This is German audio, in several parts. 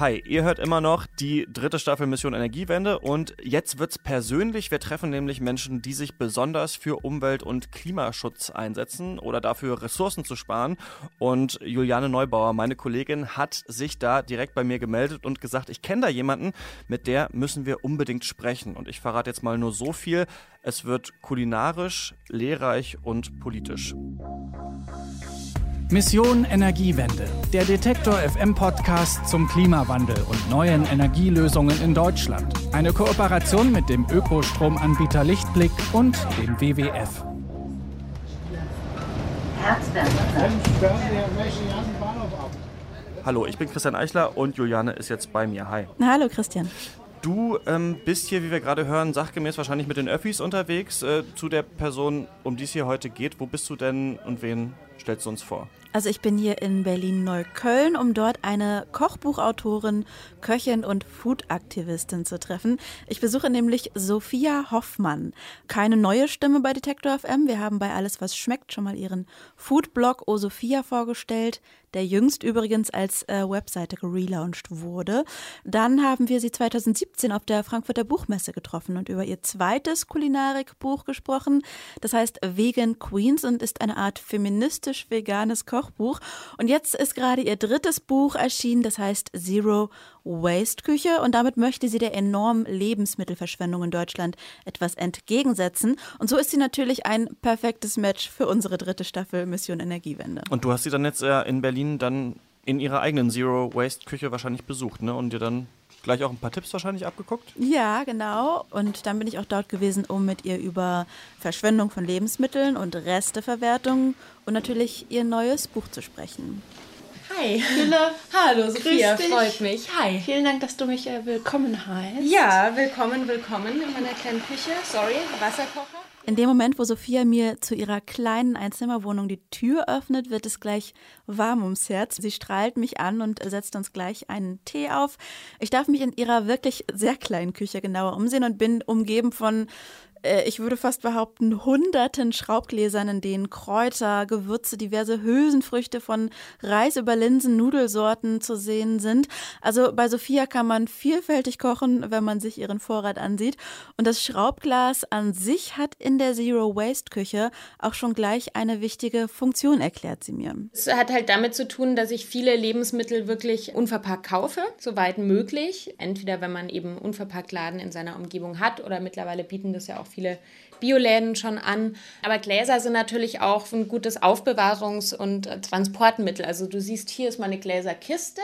Hi, ihr hört immer noch die dritte Staffel Mission Energiewende und jetzt wird's persönlich. Wir treffen nämlich Menschen, die sich besonders für Umwelt- und Klimaschutz einsetzen oder dafür Ressourcen zu sparen. Und Juliane Neubauer, meine Kollegin, hat sich da direkt bei mir gemeldet und gesagt, ich kenne da jemanden, mit der müssen wir unbedingt sprechen. Und ich verrate jetzt mal nur so viel. Es wird kulinarisch, lehrreich und politisch. Mission Energiewende, der Detektor FM Podcast zum Klimawandel und neuen Energielösungen in Deutschland. Eine Kooperation mit dem Ökostromanbieter Lichtblick und dem WWF. Hallo, ich bin Christian Eichler und Juliane ist jetzt bei mir. Hi. Hallo Christian. Du ähm, bist hier, wie wir gerade hören, sachgemäß wahrscheinlich mit den Öffis unterwegs. Äh, zu der Person, um die es hier heute geht, wo bist du denn und wen stellst du uns vor? Also ich bin hier in Berlin-Neukölln, um dort eine Kochbuchautorin, Köchin und Food-Aktivistin zu treffen. Ich besuche nämlich Sophia Hoffmann. Keine neue Stimme bei Detektor FM. Wir haben bei Alles, was schmeckt schon mal ihren Foodblog O Sophia vorgestellt, der jüngst übrigens als äh, Webseite gelauncht wurde. Dann haben wir sie 2017 auf der Frankfurter Buchmesse getroffen und über ihr zweites Kulinarikbuch gesprochen. Das heißt Vegan Queens und ist eine Art feministisch-veganes Koch Kochbuch. Und jetzt ist gerade ihr drittes Buch erschienen, das heißt Zero Waste Küche. Und damit möchte sie der enormen Lebensmittelverschwendung in Deutschland etwas entgegensetzen. Und so ist sie natürlich ein perfektes Match für unsere dritte Staffel Mission Energiewende. Und du hast sie dann jetzt äh, in Berlin dann in ihrer eigenen Zero Waste Küche wahrscheinlich besucht, ne? Und dir dann gleich auch ein paar Tipps wahrscheinlich abgeguckt? Ja, genau. Und dann bin ich auch dort gewesen, um mit ihr über Verschwendung von Lebensmitteln und Resteverwertung und natürlich ihr neues Buch zu sprechen. Hi. Hille. Hallo, Sophia, freut mich. Hi. Vielen Dank, dass du mich äh, willkommen heißt. Ja, willkommen, willkommen in meiner kleinen Küche. Sorry, Wasserkocher. In dem Moment, wo Sophia mir zu ihrer kleinen Einzimmerwohnung die Tür öffnet, wird es gleich warm ums Herz. Sie strahlt mich an und setzt uns gleich einen Tee auf. Ich darf mich in ihrer wirklich sehr kleinen Küche genauer umsehen und bin umgeben von ich würde fast behaupten, hunderten Schraubgläsern, in denen Kräuter, Gewürze, diverse Hülsenfrüchte von Reis über Linsen, Nudelsorten zu sehen sind. Also bei Sophia kann man vielfältig kochen, wenn man sich ihren Vorrat ansieht. Und das Schraubglas an sich hat in der Zero Waste Küche auch schon gleich eine wichtige Funktion, erklärt sie mir. Es hat halt damit zu tun, dass ich viele Lebensmittel wirklich unverpackt kaufe, soweit möglich. Entweder wenn man eben unverpackt Laden in seiner Umgebung hat oder mittlerweile bieten das ja auch viele Bioläden schon an. Aber Gläser sind natürlich auch ein gutes Aufbewahrungs- und Transportmittel. Also du siehst, hier ist meine Gläserkiste.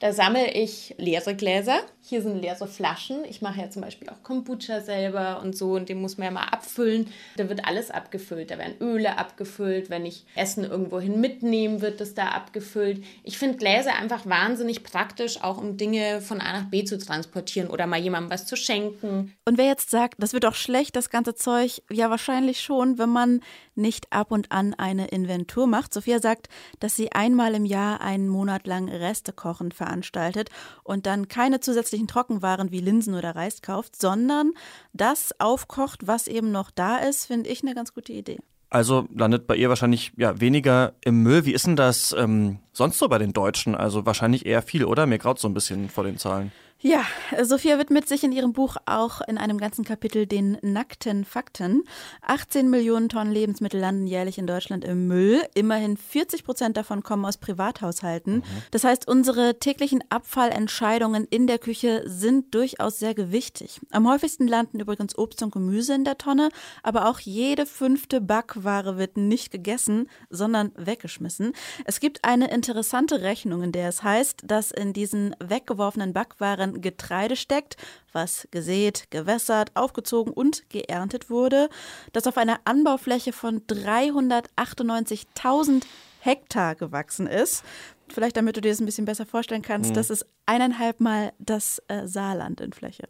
Da sammle ich leere Gläser. Hier sind leere Flaschen. Ich mache ja zum Beispiel auch Kombucha selber und so und den muss man ja mal abfüllen. Da wird alles abgefüllt. Da werden Öle abgefüllt. Wenn ich Essen irgendwohin mitnehme, wird das da abgefüllt. Ich finde Gläser einfach wahnsinnig praktisch, auch um Dinge von A nach B zu transportieren oder mal jemandem was zu schenken. Und wer jetzt sagt, das wird doch schlecht, das ganze Zeug, ja wahrscheinlich schon, wenn man nicht ab und an eine Inventur macht. Sophia sagt, dass sie einmal im Jahr einen Monat lang Restekochen veranstaltet veranstaltet und dann keine zusätzlichen Trockenwaren wie Linsen oder Reis kauft, sondern das aufkocht, was eben noch da ist, finde ich eine ganz gute Idee. Also landet bei ihr wahrscheinlich ja weniger im Müll. Wie ist denn das ähm, sonst so bei den Deutschen? Also wahrscheinlich eher viel, oder? Mir graut so ein bisschen vor den Zahlen. Ja, Sophia widmet sich in ihrem Buch auch in einem ganzen Kapitel den nackten Fakten. 18 Millionen Tonnen Lebensmittel landen jährlich in Deutschland im Müll. Immerhin 40 Prozent davon kommen aus Privathaushalten. Mhm. Das heißt, unsere täglichen Abfallentscheidungen in der Küche sind durchaus sehr gewichtig. Am häufigsten landen übrigens Obst und Gemüse in der Tonne, aber auch jede fünfte Backware wird nicht gegessen, sondern weggeschmissen. Es gibt eine interessante Rechnung, in der es heißt, dass in diesen weggeworfenen Backwaren Getreide steckt, was gesät, gewässert, aufgezogen und geerntet wurde, das auf einer Anbaufläche von 398.000 Hektar gewachsen ist. Vielleicht damit du dir das ein bisschen besser vorstellen kannst, mhm. das ist eineinhalb Mal das äh, Saarland in Fläche.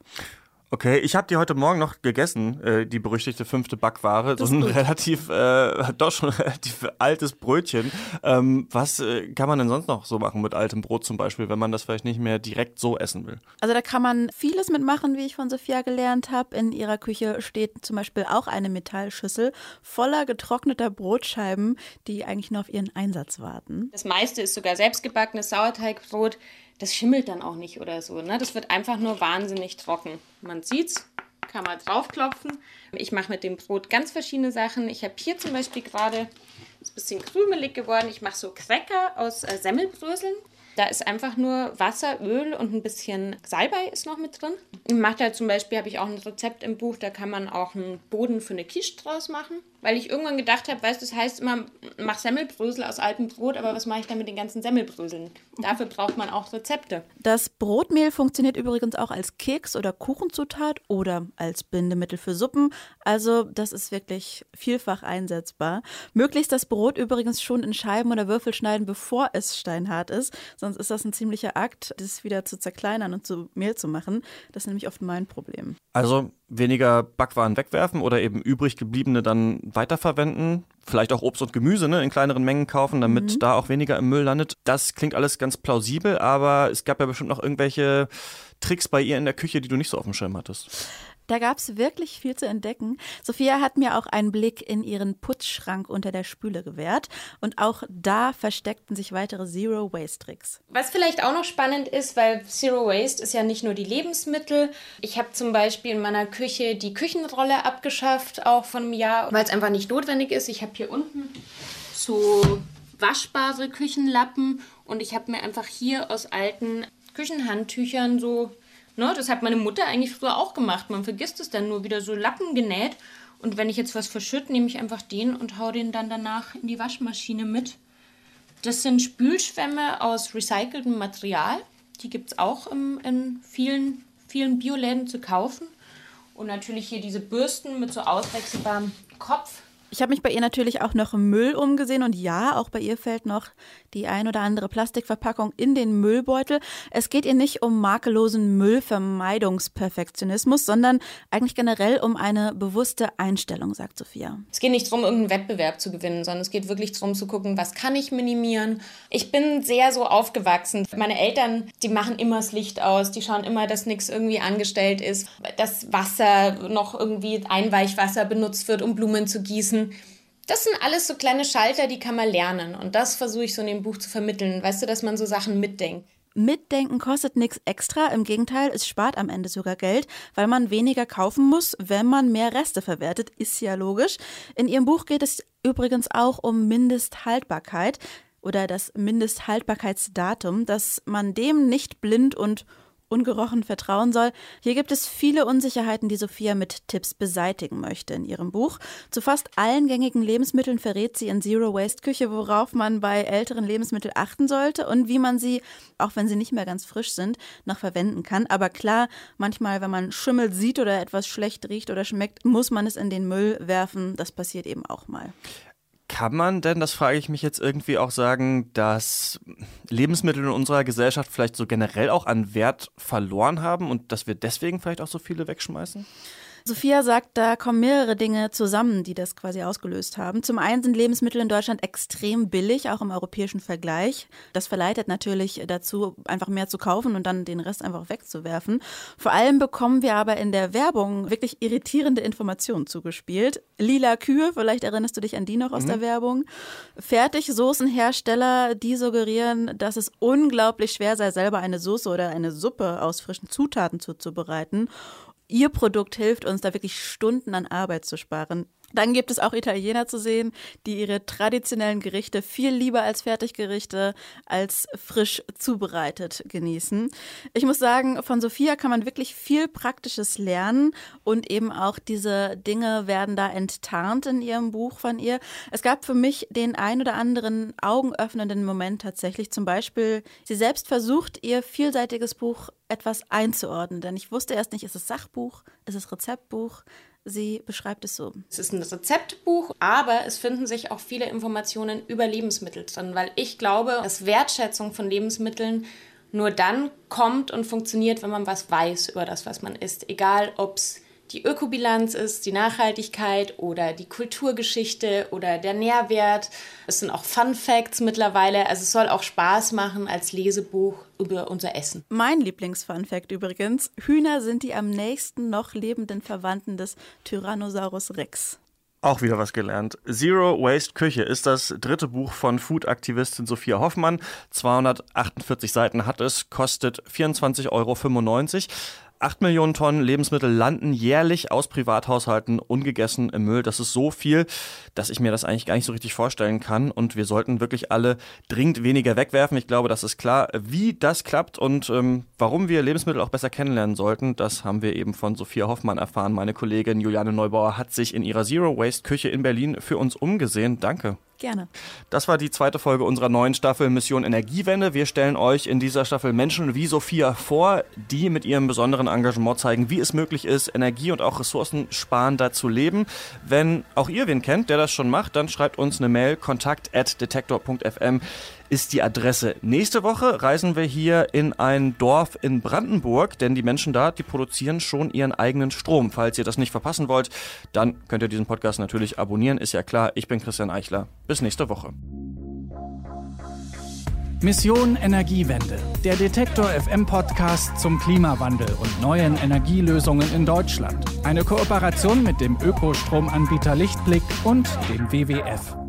Okay, ich habe die heute Morgen noch gegessen, äh, die berüchtigte fünfte Backware. Das so ein relativ, äh, doch schon relativ altes Brötchen. Ähm, was äh, kann man denn sonst noch so machen mit altem Brot zum Beispiel, wenn man das vielleicht nicht mehr direkt so essen will? Also da kann man vieles mitmachen, wie ich von Sophia gelernt habe. In ihrer Küche steht zum Beispiel auch eine Metallschüssel voller getrockneter Brotscheiben, die eigentlich nur auf ihren Einsatz warten. Das meiste ist sogar selbstgebackenes Sauerteigbrot das schimmelt dann auch nicht oder so. Ne? Das wird einfach nur wahnsinnig trocken. Man sieht's, kann man draufklopfen. Ich mache mit dem Brot ganz verschiedene Sachen. Ich habe hier zum Beispiel gerade, ist ein bisschen krümelig geworden, ich mache so Cracker aus äh, Semmelbröseln. Da ist einfach nur Wasser, Öl und ein bisschen Salbei ist noch mit drin. Ich mache da zum Beispiel, habe ich auch ein Rezept im Buch, da kann man auch einen Boden für eine Quiche draus machen. Weil ich irgendwann gedacht habe, weißt du, das heißt immer, mach Semmelbrösel aus altem Brot, aber was mache ich dann mit den ganzen Semmelbröseln? Dafür braucht man auch Rezepte. Das Brotmehl funktioniert übrigens auch als Keks- oder Kuchenzutat oder als Bindemittel für Suppen. Also das ist wirklich vielfach einsetzbar. Möglichst das Brot übrigens schon in Scheiben oder Würfel schneiden, bevor es steinhart ist. Sonst ist das ein ziemlicher Akt, das wieder zu zerkleinern und zu Mehl zu machen. Das ist nämlich oft mein Problem. Also weniger Backwaren wegwerfen oder eben übrig gebliebene dann weiterverwenden. Vielleicht auch Obst und Gemüse ne, in kleineren Mengen kaufen, damit mhm. da auch weniger im Müll landet. Das klingt alles ganz plausibel, aber es gab ja bestimmt noch irgendwelche Tricks bei ihr in der Küche, die du nicht so auf dem Schirm hattest. Da gab es wirklich viel zu entdecken. Sophia hat mir auch einen Blick in ihren Putzschrank unter der Spüle gewährt. Und auch da versteckten sich weitere Zero-Waste-Tricks. Was vielleicht auch noch spannend ist, weil Zero Waste ist ja nicht nur die Lebensmittel. Ich habe zum Beispiel in meiner Küche die Küchenrolle abgeschafft, auch von einem Jahr, weil es einfach nicht notwendig ist. Ich habe hier unten so waschbare Küchenlappen und ich habe mir einfach hier aus alten Küchenhandtüchern so Ne, das hat meine Mutter eigentlich früher auch gemacht. Man vergisst es dann nur wieder so Lappen genäht. Und wenn ich jetzt was verschütte, nehme ich einfach den und hau den dann danach in die Waschmaschine mit. Das sind Spülschwämme aus recyceltem Material. Die gibt es auch im, in vielen, vielen Bioläden zu kaufen. Und natürlich hier diese Bürsten mit so auswechselbarem Kopf. Ich habe mich bei ihr natürlich auch noch im Müll umgesehen und ja, auch bei ihr fällt noch die ein oder andere Plastikverpackung in den Müllbeutel. Es geht ihr nicht um makellosen Müllvermeidungsperfektionismus, sondern eigentlich generell um eine bewusste Einstellung, sagt Sophia. Es geht nicht darum, irgendeinen Wettbewerb zu gewinnen, sondern es geht wirklich darum zu gucken, was kann ich minimieren. Ich bin sehr so aufgewachsen. Meine Eltern, die machen immer das Licht aus, die schauen immer, dass nichts irgendwie angestellt ist, dass Wasser noch irgendwie Einweichwasser benutzt wird, um Blumen zu gießen das sind alles so kleine Schalter, die kann man lernen. Und das versuche ich so in dem Buch zu vermitteln. Weißt du, dass man so Sachen mitdenkt. Mitdenken kostet nichts extra. Im Gegenteil, es spart am Ende sogar Geld, weil man weniger kaufen muss, wenn man mehr Reste verwertet. Ist ja logisch. In ihrem Buch geht es übrigens auch um Mindesthaltbarkeit oder das Mindesthaltbarkeitsdatum, dass man dem nicht blind und ungerochen vertrauen soll. Hier gibt es viele Unsicherheiten, die Sophia mit Tipps beseitigen möchte in ihrem Buch. Zu fast allen gängigen Lebensmitteln verrät sie in Zero Waste Küche, worauf man bei älteren Lebensmitteln achten sollte und wie man sie, auch wenn sie nicht mehr ganz frisch sind, noch verwenden kann. Aber klar, manchmal, wenn man Schimmel sieht oder etwas schlecht riecht oder schmeckt, muss man es in den Müll werfen. Das passiert eben auch mal. Kann man denn, das frage ich mich jetzt irgendwie auch sagen, dass Lebensmittel in unserer Gesellschaft vielleicht so generell auch an Wert verloren haben und dass wir deswegen vielleicht auch so viele wegschmeißen? Sophia sagt, da kommen mehrere Dinge zusammen, die das quasi ausgelöst haben. Zum einen sind Lebensmittel in Deutschland extrem billig, auch im europäischen Vergleich. Das verleitet natürlich dazu, einfach mehr zu kaufen und dann den Rest einfach wegzuwerfen. Vor allem bekommen wir aber in der Werbung wirklich irritierende Informationen zugespielt. Lila Kühe, vielleicht erinnerst du dich an die noch aus mhm. der Werbung. Fertigsoßenhersteller, die suggerieren, dass es unglaublich schwer sei, selber eine Soße oder eine Suppe aus frischen Zutaten zuzubereiten. Ihr Produkt hilft uns da wirklich Stunden an Arbeit zu sparen. Dann gibt es auch Italiener zu sehen, die ihre traditionellen Gerichte viel lieber als Fertiggerichte als frisch zubereitet genießen. Ich muss sagen, von Sophia kann man wirklich viel Praktisches lernen und eben auch diese Dinge werden da enttarnt in ihrem Buch von ihr. Es gab für mich den ein oder anderen augenöffnenden Moment tatsächlich. Zum Beispiel, sie selbst versucht, ihr vielseitiges Buch etwas einzuordnen. Denn ich wusste erst nicht, ist es Sachbuch, ist es Rezeptbuch? Sie beschreibt es so. Es ist ein Rezeptbuch, aber es finden sich auch viele Informationen über Lebensmittel drin, weil ich glaube, dass Wertschätzung von Lebensmitteln nur dann kommt und funktioniert, wenn man was weiß über das, was man isst. Egal, ob es die Ökobilanz ist, die Nachhaltigkeit oder die Kulturgeschichte oder der Nährwert. Es sind auch Fun Facts mittlerweile. Also es soll auch Spaß machen als Lesebuch über unser Essen. Mein Lieblings-Fun Fact übrigens: Hühner sind die am nächsten noch lebenden Verwandten des Tyrannosaurus Rex. Auch wieder was gelernt. Zero Waste Küche ist das dritte Buch von Food-Aktivistin Sophia Hoffmann. 248 Seiten hat es, kostet 24,95 Euro. 8 Millionen Tonnen Lebensmittel landen jährlich aus Privathaushalten ungegessen im Müll. Das ist so viel, dass ich mir das eigentlich gar nicht so richtig vorstellen kann. Und wir sollten wirklich alle dringend weniger wegwerfen. Ich glaube, das ist klar. Wie das klappt und ähm, warum wir Lebensmittel auch besser kennenlernen sollten, das haben wir eben von Sophia Hoffmann erfahren. Meine Kollegin Juliane Neubauer hat sich in ihrer Zero Waste Küche in Berlin für uns umgesehen. Danke. Gerne. Das war die zweite Folge unserer neuen Staffel Mission Energiewende. Wir stellen euch in dieser Staffel Menschen wie Sophia vor, die mit ihrem besonderen Engagement zeigen, wie es möglich ist, Energie und auch ressourcensparender zu leben. Wenn auch ihr wen kennt, der das schon macht, dann schreibt uns eine Mail kontakt@detektor.fm ist die Adresse. Nächste Woche reisen wir hier in ein Dorf in Brandenburg, denn die Menschen da, die produzieren schon ihren eigenen Strom. Falls ihr das nicht verpassen wollt, dann könnt ihr diesen Podcast natürlich abonnieren, ist ja klar. Ich bin Christian Eichler. Bis nächste Woche. Mission Energiewende, der Detektor FM Podcast zum Klimawandel und neuen Energielösungen in Deutschland. Eine Kooperation mit dem Ökostromanbieter Lichtblick und dem WWF.